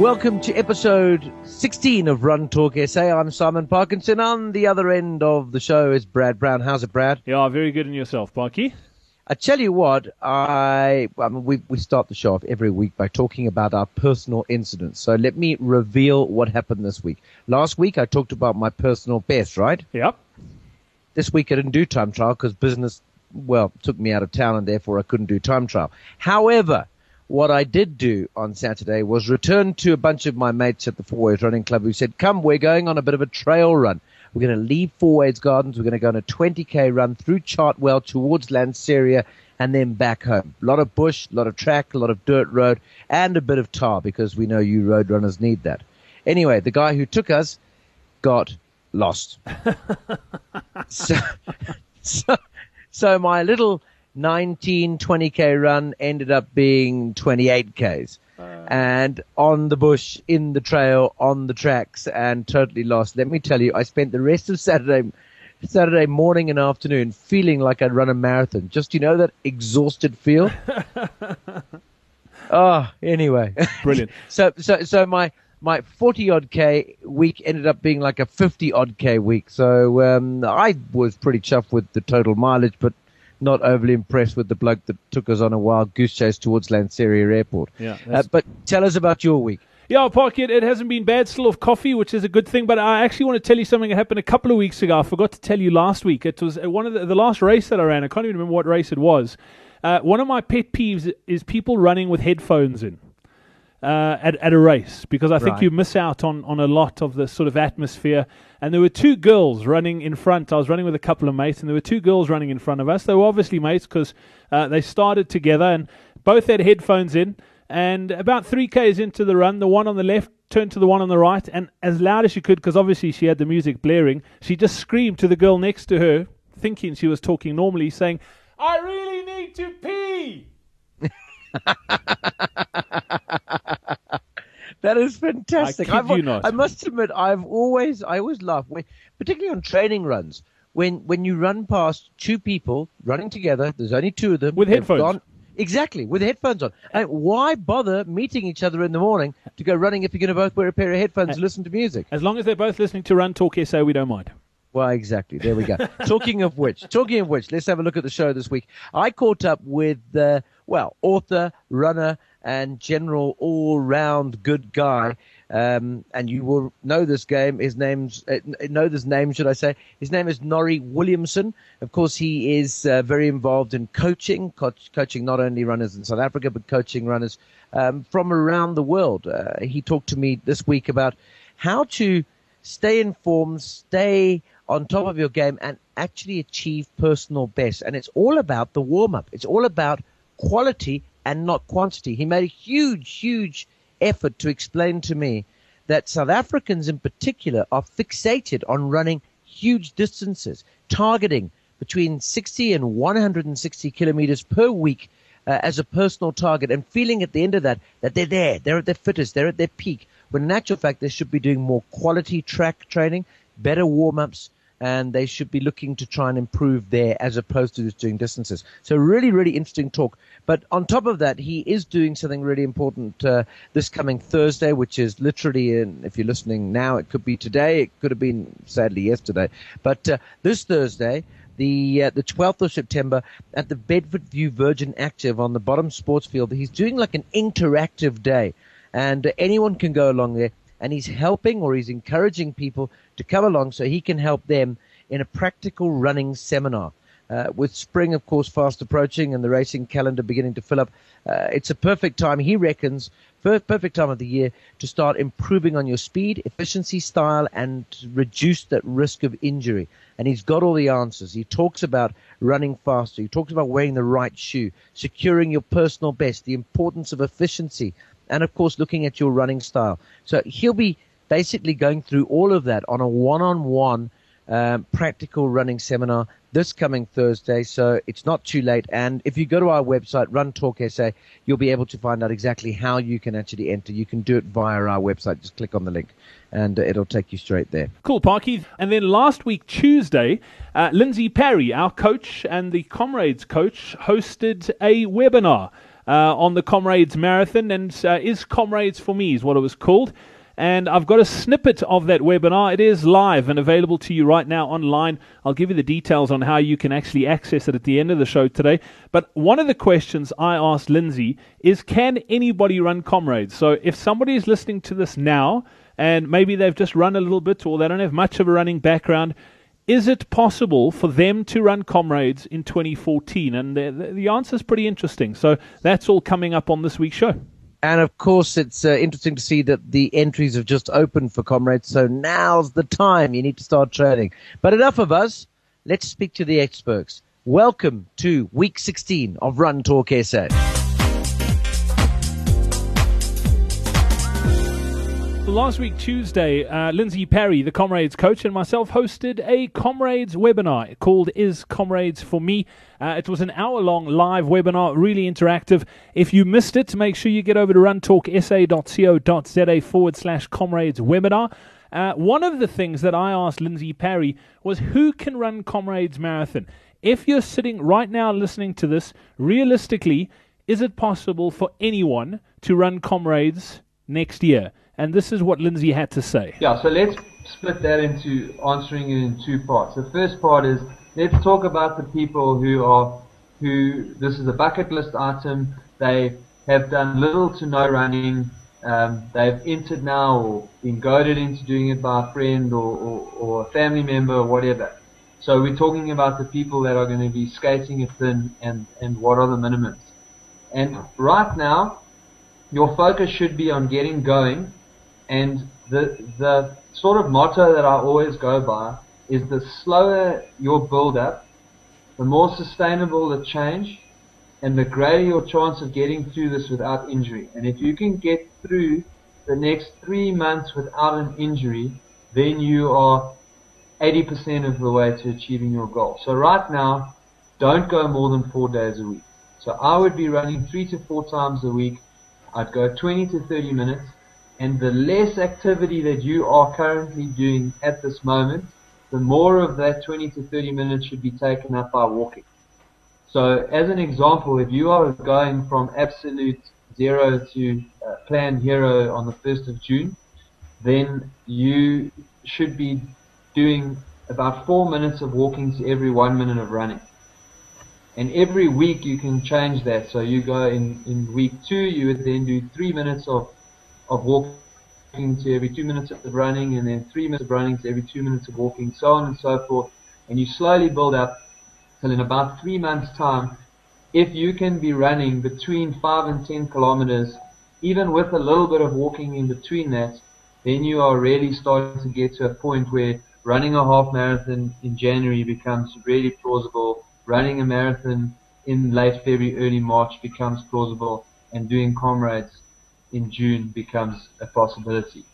Welcome to episode 16 of Run Talk SA. I'm Simon Parkinson. On the other end of the show is Brad Brown. How's it, Brad? Yeah, very good in yourself, Parky. I tell you what, I, I mean, we, we start the show off every week by talking about our personal incidents. So let me reveal what happened this week. Last week I talked about my personal best, right? Yep. This week I didn't do time trial because business, well, took me out of town and therefore I couldn't do time trial. However, what I did do on Saturday was return to a bunch of my mates at the Fourways Running Club who said, come, we're going on a bit of a trail run. We're going to leave Fourways Gardens. We're going to go on a 20k run through Chartwell towards Lanseria and then back home. A lot of bush, a lot of track, a lot of dirt road, and a bit of tar because we know you road runners need that. Anyway, the guy who took us got lost. so, so, so my little 19, 20k run ended up being 28ks. Uh, and on the bush, in the trail, on the tracks, and totally lost. Let me tell you, I spent the rest of Saturday, Saturday morning and afternoon feeling like I'd run a marathon. Just, you know, that exhausted feel? oh, anyway. Brilliant. so, so, so my, my 40 odd K week ended up being like a 50 odd K week. So, um, I was pretty chuffed with the total mileage, but not overly impressed with the bloke that took us on a wild goose chase towards Lanseria Airport. Yeah, uh, but tell us about your week. Yeah, Park, it, it hasn't been bad. Still of coffee, which is a good thing. But I actually want to tell you something that happened a couple of weeks ago. I forgot to tell you last week. It was uh, one of the, the last race that I ran. I can't even remember what race it was. Uh, one of my pet peeves is people running with headphones in uh, at, at a race because I think Right. you miss out on, on a lot of the sort of atmosphere. And there were two girls running in front. I was running with a couple of mates, and there were two girls running in front of us. They were obviously mates because uh, they started together and both had headphones in. And about three Ks into the run, the one on the left turned to the one on the right, and as loud as she could, because obviously she had the music blaring, she just screamed to the girl next to her, thinking she was talking normally, saying, I really need to pee. That is fantastic. I kid I've- you not. I must admit, I've always, I always laugh, when, particularly on training runs, when when you run past two people running together. There's only two of them With headphones. gone- exactly, with headphones on. And why bother meeting each other in the morning to go running if you're going to both wear a pair of headphones and listen to music? As long as they're both listening to Run Talk SA, we don't mind. Well, exactly. There we go. talking of which, talking of which, let's have a look at the show this week. I caught up with, uh, well, author, runner, and general all-round good guy. Um, and you will know this game. His name's uh, know this name, should I say? His name is Norrie Williamson. Of course, he is uh, very involved in coaching, coach, coaching not only runners in South Africa but coaching runners um, from around the world. Uh, he talked to me this week about how to stay informed, stay on top of your game, and actually achieve personal best. And it's all about the warm up. It's all about quality and not quantity. He made a huge, huge effort to explain to me that South Africans in particular are fixated on running huge distances, targeting between 60 and 160 kilometers per week uh, as a personal target and feeling at the end of that that they're there, they're at their fittest, they're at their peak. When in actual fact, they should be doing more quality track training, better warm ups, and they should be looking to try and improve there as opposed to just doing distances. So really, really interesting talk. But on top of that, he is doing something really important uh, this coming Thursday, which is literally, in, if you're listening now, it could be today, it could have been sadly yesterday, but uh, this Thursday, the uh, the 12th of September at the Bedfordview Virgin Active on the bottom sports field. He's doing like an interactive day, and anyone can go along there. And he's helping or he's encouraging people to come along so he can help them in a practical running seminar. Uh, with spring, of course, fast approaching and the racing calendar beginning to fill up, uh, it's a perfect time, he reckons, perfect time of the year to start improving on your speed, efficiency, style, and reduce that risk of injury. And he's got all the answers. He talks about running faster. He talks about wearing the right shoe, securing your personal best, the importance of efficiency, and of course, looking at your running style. So he'll be basically going through all of that on a one-on-one um, practical running seminar this coming Thursday. So it's not too late. And if you go to our website, Run Talk SA, you'll be able to find out exactly how you can actually enter. You can do it via our website. Just click on the link, and uh, it'll take you straight there. Cool, Parky. And then last week, Tuesday, uh, Lindsay Parry, our coach and the Comrades coach, hosted a webinar. Uh, on the Comrades Marathon, and uh, is Comrades for Me is what it was called. And I've got a snippet of that webinar. It is live and available to you right now online. I'll give you the details on how you can actually access it at the end of the show today. But one of the questions I asked Lindsay is Can anybody run Comrades? So if somebody is listening to this now and maybe they've just run a little bit or they don't have much of a running background, is it possible for them to run Comrades in 2014? And the, the answer is pretty interesting. So that's all coming up on this week's show. And of course, it's uh, interesting to see that the entries have just opened for Comrades. So now's the time you need to start training. But enough of us. Let's speak to the experts. Welcome to week 16 of Run Talk SA. Last week, Tuesday, uh, Lindsay Parry, the Comrades coach, and myself hosted a Comrades webinar called Is Comrades for Me? Uh, it was an hour long live webinar, really interactive. If you missed it, make sure you get over to runtalksa.co.za forward slash Comrades webinar. Uh, one of the things that I asked Lindsay Parry was who can run Comrades Marathon? If you're sitting right now listening to this, realistically, is it possible for anyone to run Comrades next year? And this is what Lindsay had to say. Yeah, so let's split that into answering it in two parts. The first part is let's talk about the people who are who this is a bucket list item. They have done little to no running. Um, they've entered now or been goaded into doing it by a friend or, or, or a family member or whatever. So we're talking about the people that are going to be skating it thin and, and what are the minimums. And right now, your focus should be on getting going and the the sort of motto that I always go by is the slower your build up, the more sustainable the change, and the greater your chance of getting through this without injury. And if you can get through the next three months without an injury, then you are 80% of the way to achieving your goal. So right now, don't go more than four days a week. So I would be running three to four times a week. I'd go 20 to 30 minutes and the less activity that you are currently doing at this moment, the more of that 20 to 30 minutes should be taken up by walking. So as an example, if you are going from absolute zero to uh, plan hero on the 1st of June, then you should be doing about four minutes of walking to every one minute of running. And every week you can change that. So you go in, in week two, you would then do three minutes of of walking to every two minutes of running, and then three minutes of running to every two minutes of walking, so on and so forth. And you slowly build up till in about three months' time, if you can be running between five and ten kilometers, even with a little bit of walking in between that, then you are really starting to get to a point where running a half marathon in January becomes really plausible. Running a marathon in late February, early March becomes plausible, and doing comrades in June becomes a possibility.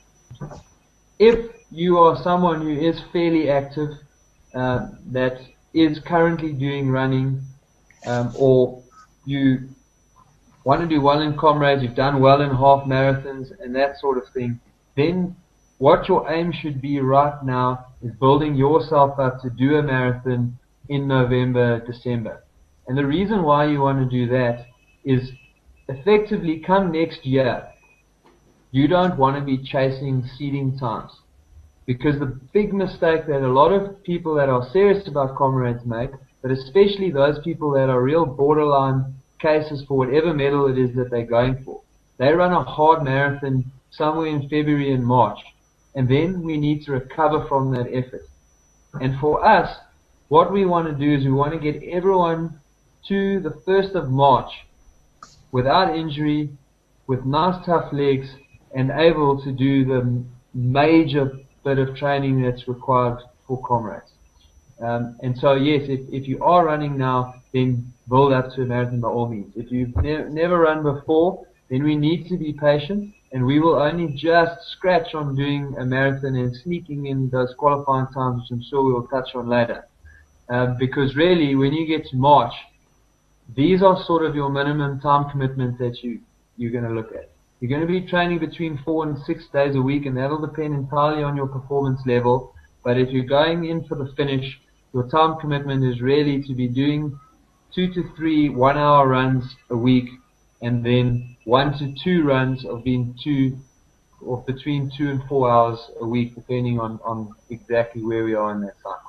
If you are someone who is fairly active, uh, that is currently doing running, um, or you want to do well in comrades, you've done well in half marathons and that sort of thing, then what your aim should be right now is building yourself up to do a marathon in November, December. And the reason why you want to do that is effectively come next year, you don't want to be chasing seeding times. Because the big mistake that a lot of people that are serious about comrades make, but especially those people that are real borderline cases for whatever medal it is that they're going for, they run a hard marathon somewhere in February and March, and then we need to recover from that effort. And for us, what we want to do is we want to get everyone to the 1st of March without injury, with nice tough legs, and able to do the major bit of training that's required for comrades. Um, and so, yes, if, if you are running now, then build up to a marathon by all means. If you've ne- never run before, then we need to be patient, and we will only just scratch on doing a marathon and sneaking in those qualifying times, which I'm sure we will touch on later. Um, because really, when you get to March, these are sort of your minimum time commitment that you, you're going to look at. You're going to be training between four and six days a week, and that'll depend entirely on your performance level. But if you're going in for the finish, your time commitment is really to be doing two to three one hour runs a week and then one to two runs of being two or between two and four hours a week, depending on, on exactly where we are in that cycle.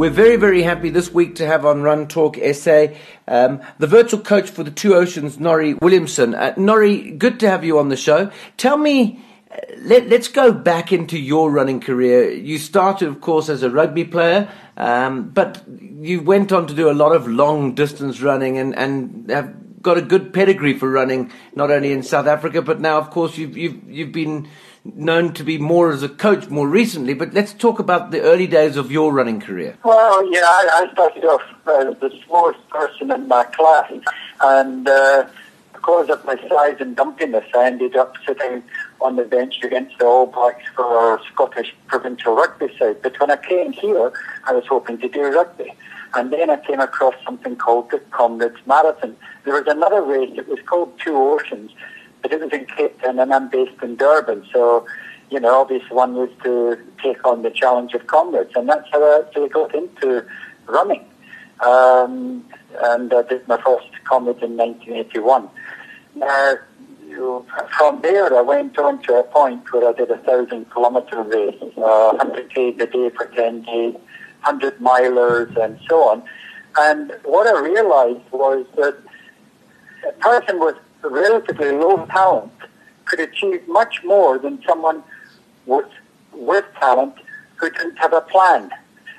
We're very, very happy this week to have on Run Talk SA um, the virtual coach for the Two Oceans, Norrie Williamson. Uh, Norrie, good to have you on the show. Tell me, uh, let, us go back into your running career. You started, of course, as a rugby player, um, but you went on to do a lot of long distance running and, and have got a good pedigree for running, not only in South Africa, but now, of course, you've, you've, you've been known to be more as a coach more recently, but let's talk about the early days of your running career. Well, yeah, I, started off as the smallest person in my class, and uh, because of my size and dumpiness, I ended up sitting on the bench against the All Blacks for our Scottish provincial rugby side. But when I came here, I was hoping to do rugby. And then I came across something called the Comrades Marathon. There was another race, it was called Two Oceans, it was in Cape Town and I'm based in Durban. So, you know, obvious one was to take on the challenge of comrades. And that's how I actually got into running. Um, and I did my first comrades in 1981. Now, from there, I went on to a point where I did a thousand kilometer race, uh, 100k a day for 10 days, 100 milers, and so on. And what I realized was that a person with relatively low talent could achieve much more than someone with, with talent who didn't have a plan.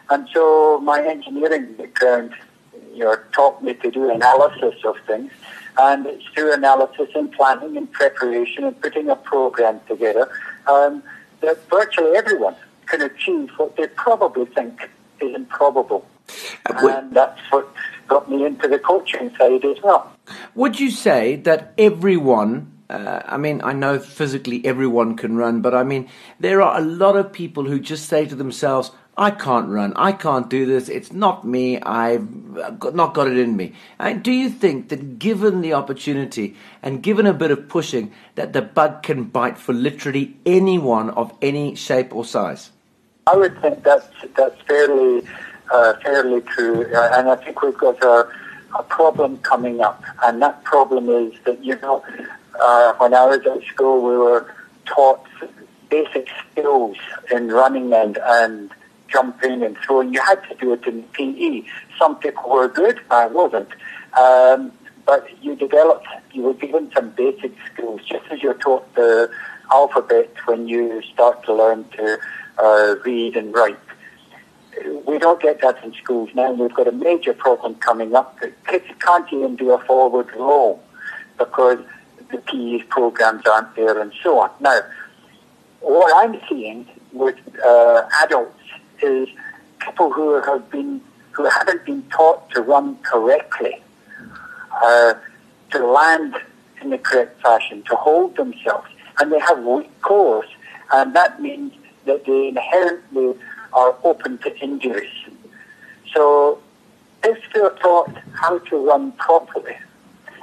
And so my engineering background you know, taught me to do analysis of things. And it's through analysis and planning and preparation and putting a program together um, that virtually everyone can achieve what they probably think is improbable. Uh, and that's what got me into the coaching side as well. Would you say that everyone, uh, I mean, I know physically everyone can run, but I mean, there are a lot of people who just say to themselves, I can't run. I can't do this. It's not me. I've not got it in me. And do you think that given the opportunity and given a bit of pushing, that the bug can bite for literally anyone of any shape or size? I would think that's that's fairly uh, fairly true, uh, and I think we've got a, a problem coming up, and that problem is that you know, uh, when I was at school, we were taught basic skills in running and and jumping and throwing. You had to do it in PE. Some people were good, I wasn't. Um, but you developed, you were given some basic skills, just as you're taught the alphabet when you start to learn to uh, read and write. We don't get that in schools now. We've got a major problem coming up. Kids can't even do a forward roll because the PE programs aren't there and so on. Now, what I'm seeing with uh, adults is people who have been who haven't been taught to run correctly, uh, to land in the correct fashion, to hold themselves, and they have weak cores, and that means that they inherently are open to injuries. So, if they're taught how to run properly,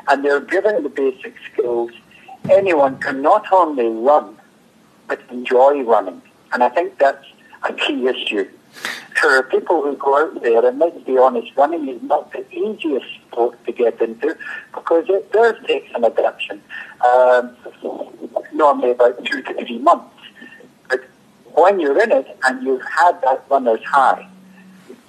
and they're given the basic skills, anyone can not only run, but enjoy running. And I think that's a key issue. For people who go out there, and let's be honest, running is not the easiest sport to get into because it does take some adaptation, um, normally about two to three months. When you're in it and you've had that runner's high,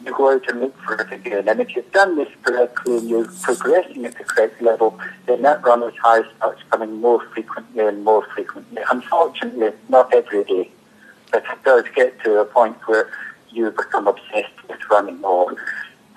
you go out and look for it again. And if you've done this correctly and you're progressing at the correct level, then that runner's high starts coming more frequently and more frequently. Unfortunately, not every day. But it does get to a point where you become obsessed with running or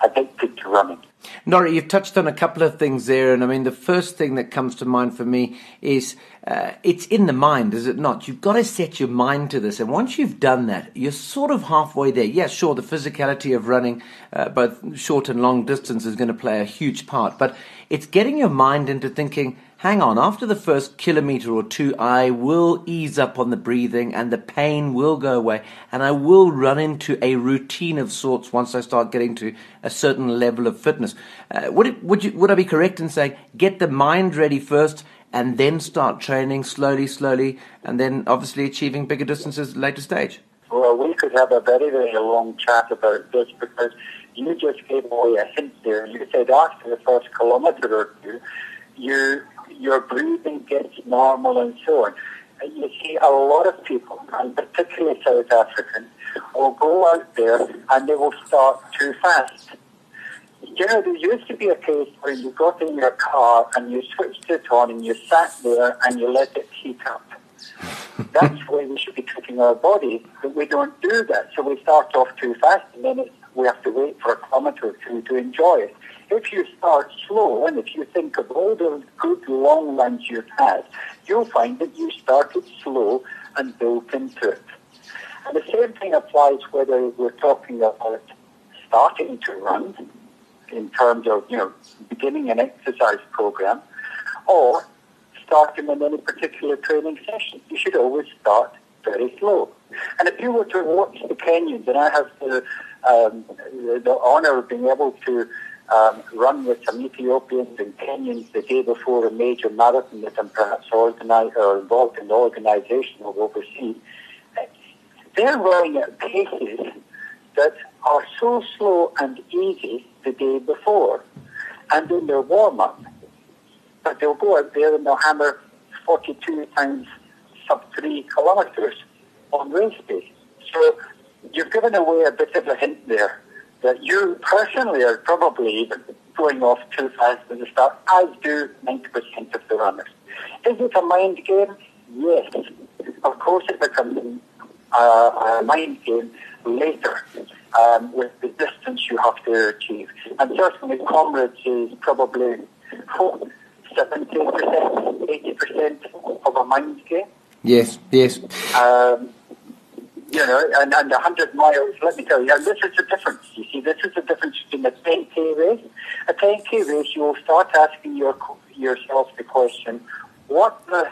addicted to running. Norrie, you've touched on a couple of things there, and I mean, the first thing that comes to mind for me is uh, it's in the mind, is it not? You've got to set your mind to this, and once you've done that, you're sort of halfway there. Yes, sure, the physicality of running, uh, both short and long distance, is going to play a huge part, but it's getting your mind into thinking, hang on, after the first kilometer or two, I will ease up on the breathing and the pain will go away and I will run into a routine of sorts once I start getting to a certain level of fitness. Uh, would, it, would, you, would I be correct in saying get the mind ready first and then start training slowly, slowly, and then obviously achieving bigger distances at a later stage? Well, we could have a very, very long chat about this because you just gave away a hint there. You said after the first kilometre or two, you, your breathing gets normal and so on. And you see a lot of people, and particularly South Africans, will go out there and they will start too fast. You know, there used to be a case where you got in your car and you switched it on and you sat there and you let it heat up. That's the way we should be treating our body, but we don't do that. So we start off too fast and then we have to wait for a kilometre or two to enjoy it. If you start slow and if you think of all the good long runs you've had, you'll find that you started slow and built into it. And the same thing applies whether we're talking about starting to run in terms of, you know, beginning an exercise program or starting in any particular training session. You should always start very slow. And if you were to watch the Kenyans, and I have the, um, the honor of being able to um, run with some Ethiopians and Kenyans the day before a major marathon that I'm perhaps organized or involved in the organization of overseas, they're running at paces that are so slow and easy the day before and in their warm-up. But they'll go out there and they'll hammer 42 times sub 3 kilometres on race day. So you've given away a bit of a hint there that you personally are probably going off too fast at the start, as do 90% of the runners. Is it a mind game? Yes. Of course it becomes uh, a mind game later um, with the distance you have to achieve. And certainly Comrades is probably 70%, 80% of a mind game. Yes, yes. Um, you know, and, and 100 miles, let me tell you, and this is the difference. You see, this is the difference between a 10K race. A 10K race, you will start asking your, yourself the question, what the,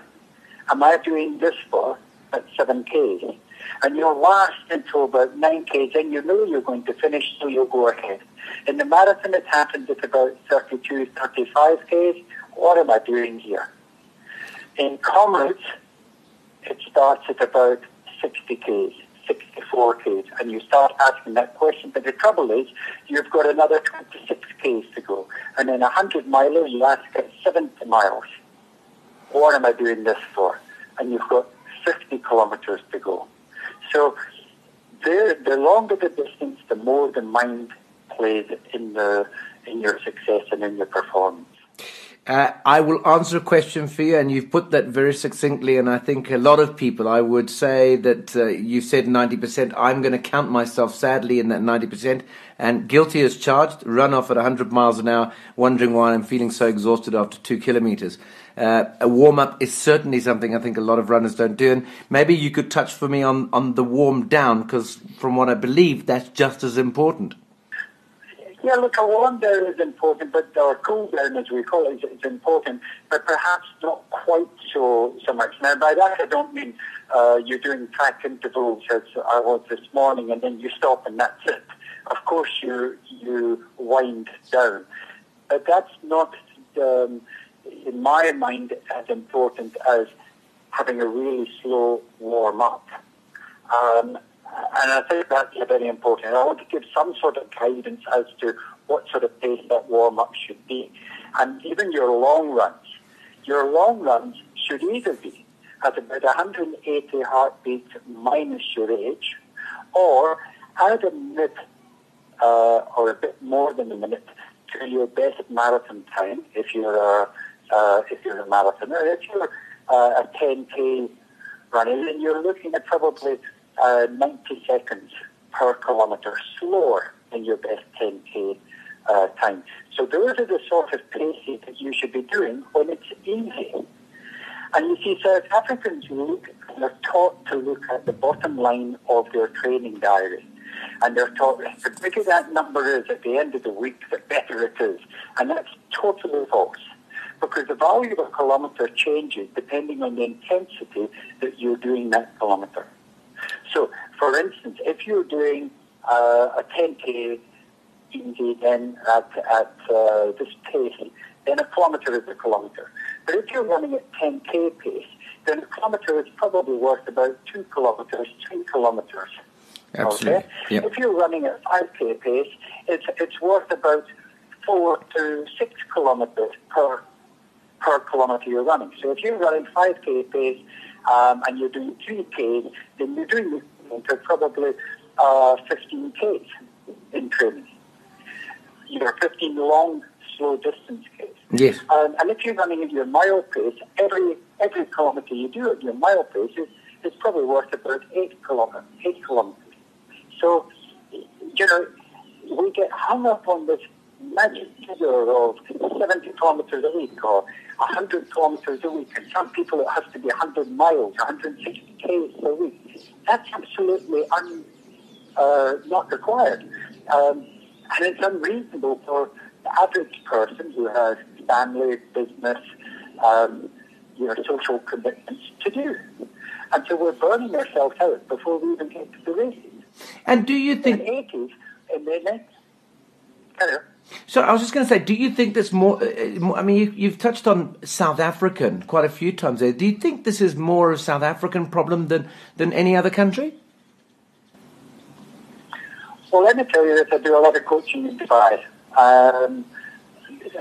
am I doing this for at 7Ks? And you'll last until about 9Ks, and you know you're going to finish, so you'll go ahead. In the marathon, it happens at about 32, 35Ks. What am I doing here? In comrades, it starts at about 60Ks. 64 Ks, and you start asking that question. But the trouble is, you've got another 26 Ks to go. And in a 100 miler, you ask at 70 miles, what am I doing this for? And you've got 50 kilometers to go. So the longer the distance, the more the mind plays in, the, in your success and in your performance. Uh, I will answer a question for you, and you've put that very succinctly. And I think a lot of people, I would say that uh, you said 90%. I'm going to count myself sadly in that 90%. And guilty as charged, run off at 100 miles an hour, wondering why I'm feeling so exhausted after two kilometers. Uh, a warm up is certainly something I think a lot of runners don't do. And maybe you could touch for me on, on the warm down, because from what I believe, that's just as important. Yeah, look, a warm down is important, but or cool down, as we call it, is important, but perhaps not quite so so much. Now, by that I don't mean uh, you're doing track intervals as I was this morning, and then you stop and that's it. Of course, you you wind down, but that's not, um, in my mind, as important as having a really slow warm up. Um, and I think that's very important. I want to give some sort of guidance as to what sort of pace that warm-up should be. And even your long runs. Your long runs should either be at about 180 heartbeats minus your age, or add a minute uh, or a bit more than a minute to your best marathon time if you're a, uh, if you're a marathoner. If you're uh, a 10k runner, then you're looking at probably uh, 90 seconds per kilometre slower than your best 10k uh, time. So those are the sort of paces that you should be doing when it's easy. And you see, South Africans look, they're taught to look at the bottom line of their training diary. And they're taught the bigger that number is at the end of the week, the better it is. And that's totally false. Because the value of a kilometre changes depending on the intensity that you're doing that kilometre. So, for instance, if you're doing uh, a 10k easy then at, at uh, this pace, then a kilometre is a kilometre. But if you're running at 10k pace, then a kilometre is probably worth about two kilometres, three kilometres. Absolutely. Okay? Yep. If you're running at 5k pace, it's, it's worth about four to six kilometers per per kilometer you're running. So if you're running 5k pace um, and you're doing 3k, then you're doing into probably uh, 15k in training. You're 15 long, slow distance Ks. Yes. Um, and if you're running at your mile pace, every every kilometer you do at your mile pace is, is probably worth about eight kilometers. Eight kilometers. So, you know, we get hung up on this magic figure of 70 kilometers a week or 100 kilometers a week. And some people it has to be 100 miles, 160 k's per week. That's absolutely un, uh, not required. Um, and it's unreasonable for the average person who has family, business, um, you know, social commitments to do. And so we're burning ourselves out before we even get to the races. And do you In think? the 80s, in the. So I was just going to say, do you think this more? uh, uh, I mean, you, you've touched on South African quite a few times there. Do you think this is more of a South African problem than than any other country? Well, let me tell you this, I do a lot of coaching in Dubai, um,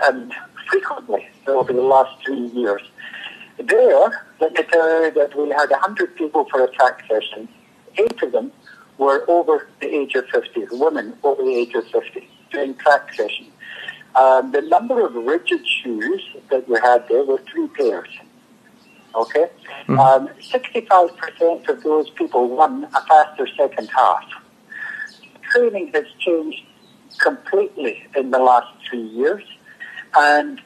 and frequently over the last three years. There, let me tell you that we had 100 people for a track session. Eight of them were over the age of 50, women over the age of 50, doing track session. Um, the number of rigid shoes that we had there were three pairs. Okay? Um, 65% of those people won a faster second half training has changed completely in the last three years, and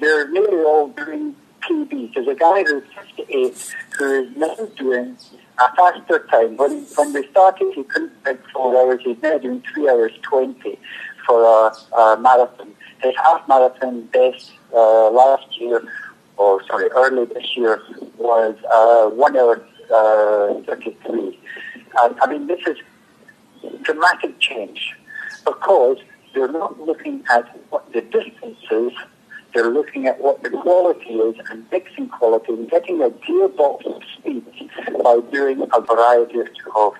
they're nearly all doing PBs. There's a guy who's 58 who is now doing a faster time. When, when we started, he couldn't make four hours. He's now doing three hours 20 for a, a marathon. His half marathon best uh, last year, or sorry, early this year, was uh, one hour uh, 33. And, I mean, this is dramatic change because they're not looking at what the distance is, they're looking at what the quality is and mixing quality and getting a gearbox of speed by doing a variety of, of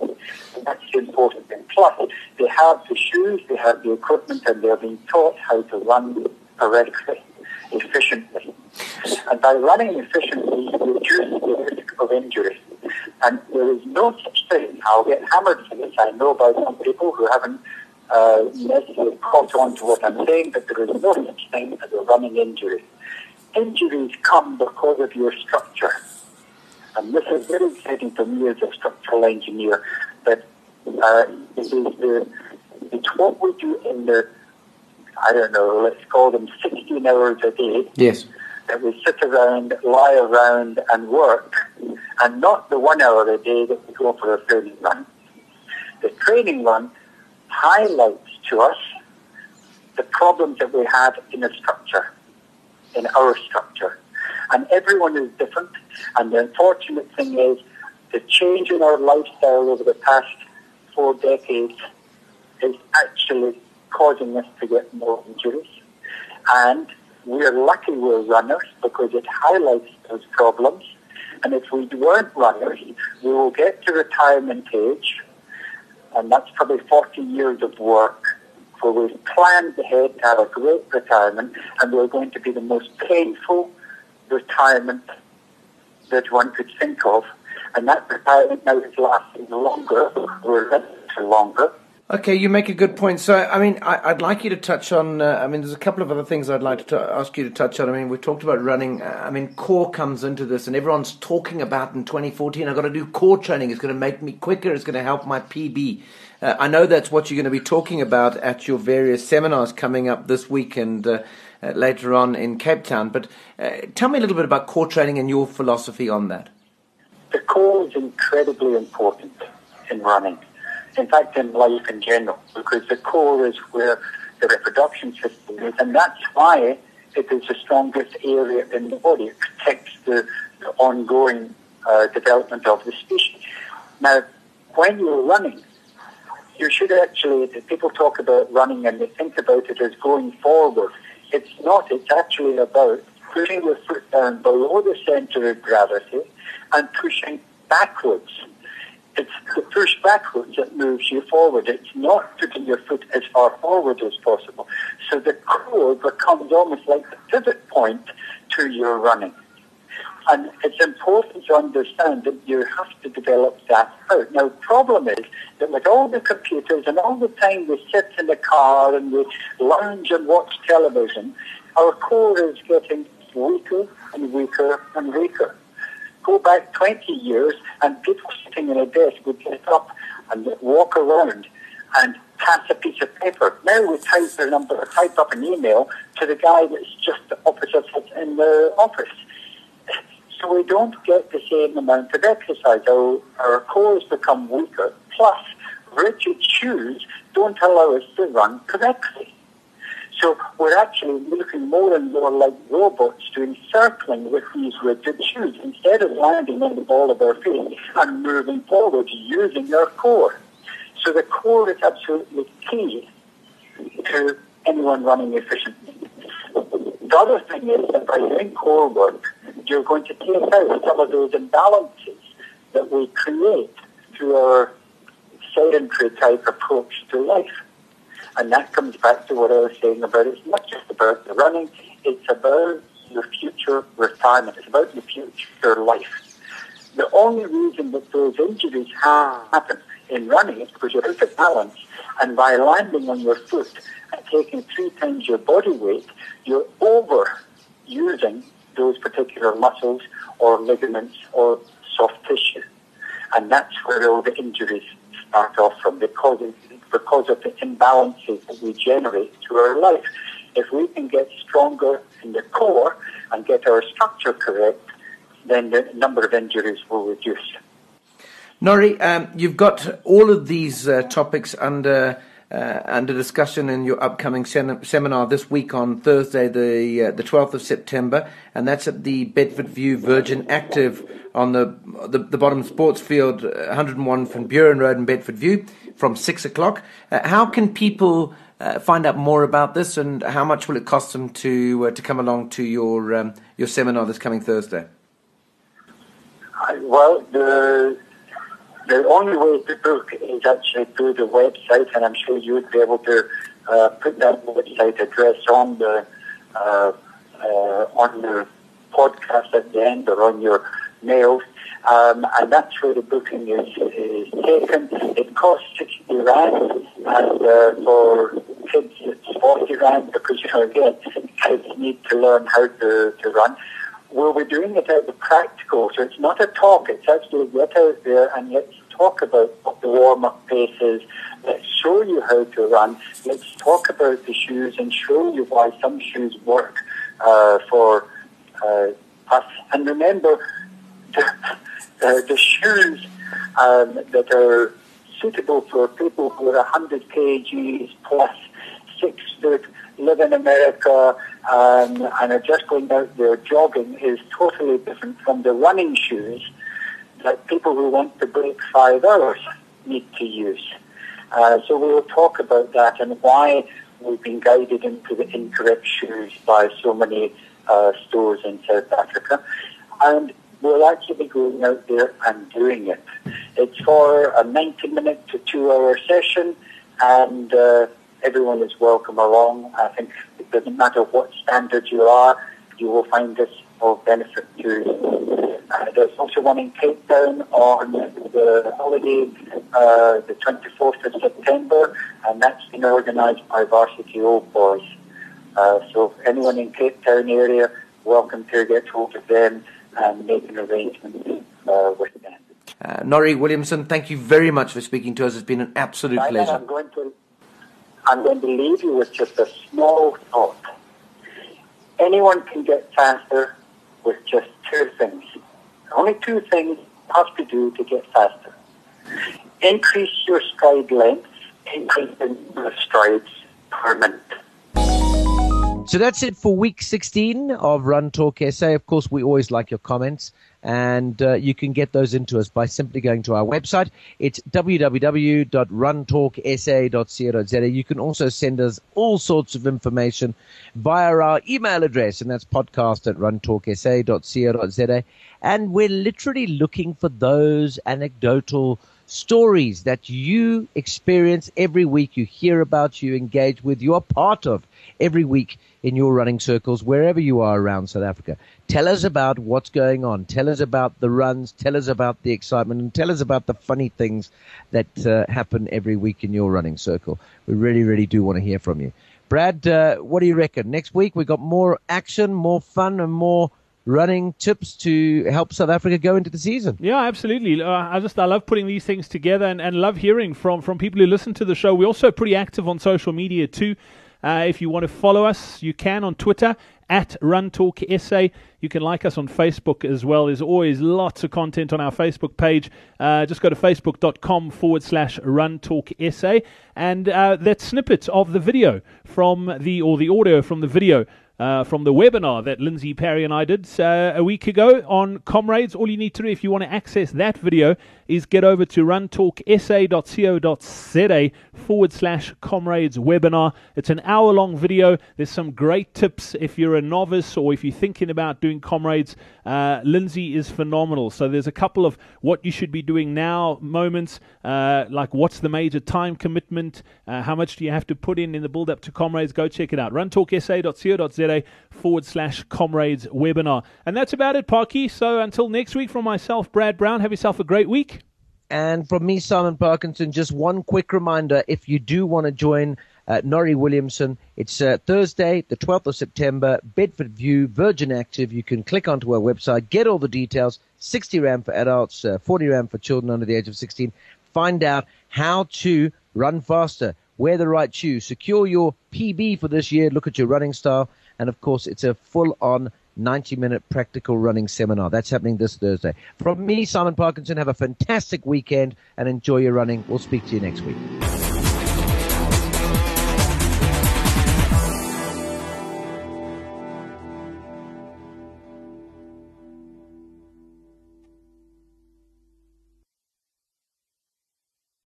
And that's the important thing. Plus, they have the shoes, they have the equipment, and they're being taught how to run correctly, efficiently. And by running efficiently, you reduce the risk of injury. And there is no such thing. I'll get hammered for this. I know by some people who haven't uh, necessarily caught on to what I'm saying, but there is no such thing as a running injury. Injuries come because of your structure. And this is very exciting for me as a structural engineer, but uh, it is the, it's what we do in the, I don't know, let's call them 16 hours a day, Yes. that we sit around, lie around and work, and not the one hour a day that we go for a training run. The training run highlights to us the problems that we have in a structure, in our structure. And everyone is different, and the unfortunate thing is the change in our lifestyle over the past four decades is actually causing us to get more injuries. And we're lucky we're runners because it highlights those problems. And if we weren't runners, we will get to retirement age, and that's probably 40 years of work where we've planned ahead to have a great retirement, and we're going to be the most painful retirement that one could think of. And that retirement now is lasting longer, living longer. Okay, you make a good point. So, I mean, I, I'd like you to touch on. Uh, I mean, there's a couple of other things I'd like to t- ask you to touch on. I mean, we've talked about running. Uh, I mean, core comes into this, and everyone's talking about in 2014. I've got to do core training. It's going to make me quicker. It's going to help my PB. Uh, I know that's what you're going to be talking about at your various seminars coming up this week and uh, later on in Cape Town. But uh, tell me a little bit about core training and your philosophy on that. The core is incredibly important in running. In fact, in life in general, because the core is where the reproduction system is, and that's why it is the strongest area in the body. It protects the, the ongoing uh, development of the species. Now, when you're running, you should actually, people talk about running and they think about it as going forward. It's not, it's actually about putting your foot down below the center of gravity and pushing backwards It's the push backwards that moves you forward. It's not putting your foot as far forward as possible. So the core becomes almost like the pivot point to your running. And it's important to understand that you have to develop that out. Now, the problem is that with all the computers and all the time we sit in the car and we lounge and watch television, our core is getting weaker and weaker and weaker. Go back 20 years and people sitting in a desk would get up and walk around and pass a piece of paper. Now we type a number, type up an email to the guy that's just opposite us in the office. So we don't get the same amount of exercise. Our, our cores become weaker. Plus, rigid shoes don't allow us to run correctly. So we're actually looking more and more like robots doing circling with these rigid shoes instead of landing on the ball of our feet and moving forward using our core. So the core is absolutely key to anyone running efficiently. The other thing is that by doing core work, you're going to take out some of those imbalances that we create through our sedentary type approach to life. And that comes back to what I was saying about it's not just about the running, it's about your future retirement, it's about your future life. The only reason that those injuries happen in running is because you're out of balance, and by landing on your foot and taking three times your body weight, you're overusing those particular muscles or ligaments or soft tissue. And that's where all the injuries start off from because of, because of the imbalances that we generate through our life. If we can get stronger in the core and get our structure correct, then the number of injuries will reduce. Norrie, um, you've got all of these uh, topics under uh, under discussion in your upcoming seminar this week on Thursday, the uh, the 12th of September, and that's at the Bedfordview Virgin Active on the the, the bottom sports field, 101 Van Buuren Road in Bedfordview, from six o'clock. Uh, how can people uh, find out more about this, and how much will it cost them to uh, to come along to your um, your seminar this coming Thursday? Well, the the only way to book is actually through the website, and I'm sure you would be able to uh, put that website address on the uh, uh, on the podcast at the end or on your mail. Um, and that's where the booking is, is taken. It costs 60 rand, and uh, for kids it's 40 rand because, you know, again, kids need to learn how to, to run we'll be doing it out of practical. So it's not a talk, it's actually get out there and let's talk about what the warm-up pace is. Let's show you how to run. Let's talk about the shoes and show you why some shoes work uh, for uh, us. And remember, the, uh, the shoes um, that are suitable for people who are 100 kgs plus, six foot, live in America, um, and are just going out there jogging is totally different from the running shoes that people who want to break five hours need to use. Uh, so we will talk about that and why we've been guided into the incorrect shoes by so many uh, stores in South Africa. And we'll actually be going out there and doing it. It's for a 90 minute to two hour session and uh, everyone is welcome along. I think it doesn't matter what standard you are, you will find this of benefit to. Uh, there's also one in Cape Town on the holiday, uh, the 24th of September, and that's been organised by Varsity Old Boys. Uh, so anyone in Cape Town area, welcome to get hold of them and make an arrangement uh, with them. Uh, Norrie Williamson, thank you very much for speaking to us. It's been an absolute pleasure. I'm going to I'm going to leave you with just a small thought. Anyone can get faster with just two things. Only two things you have to do to get faster. Increase your stride length, increase the number of strides per minute. So that's it for week 16 of Run Talk SA. Of course, we always like your comments, and uh, you can get those into us by simply going to our website. It's www.runtalksa.co.za. You can also send us all sorts of information via our email address, and that's podcast at runtalksa.co.za. And we're literally looking for those anecdotal stories that you experience every week, you hear about, you engage with, you are part of every week in your running circles, wherever you are around South Africa. Tell us about what's going on. Tell us about the runs. Tell us about the excitement and tell us about the funny things that uh, happen every week in your running circle. We really, really do want to hear from you. Brad, uh, what do you reckon? Next week we've got more action, more fun, and more running tips to help South Africa go into the season. Yeah, absolutely. Uh, I just I love putting these things together and, and love hearing from from people who listen to the show. We're also pretty active on social media too. Uh, if you want to follow us, you can on Twitter at Run Talk. You can like us on Facebook as well. There's always lots of content on our Facebook page. Uh, just go to facebook.com forward slash Run Talk. And uh, that snippet of the video from the, or the audio from the video uh, from the webinar that Lindsay Parry and I did uh, a week ago on Comrades. All you need to do if you want to access that video is get over to runtalksa.co.za forward slash comrades webinar. It's an hour long video. There's some great tips if you're a novice or if you're thinking about doing comrades. Uh, Lindsay is phenomenal. So there's a couple of what you should be doing now moments, uh, like what's the major time commitment, uh, how much do you have to put in in the build up to comrades. Go check it out. runtalksa.co.za forward slash comrades webinar. And that's about it, Parky. So until next week, from myself, Brad Brown, have yourself a great week. And from me, Simon Parkinson, just one quick reminder if you do want to join uh, Norrie Williamson, it's uh, Thursday, the 12th of September, Bedfordview, Virgin Active. You can click onto our website, get all the details 60 Rand for adults, uh, 40 Rand for children under the age of 16. Find out how to run faster, wear the right shoes, secure your PB for this year, look at your running style, and of course, it's a full on 90 minute practical running seminar. That's happening this Thursday. From me, Simon Parkinson, have a fantastic weekend and enjoy your running. We'll speak to you next week.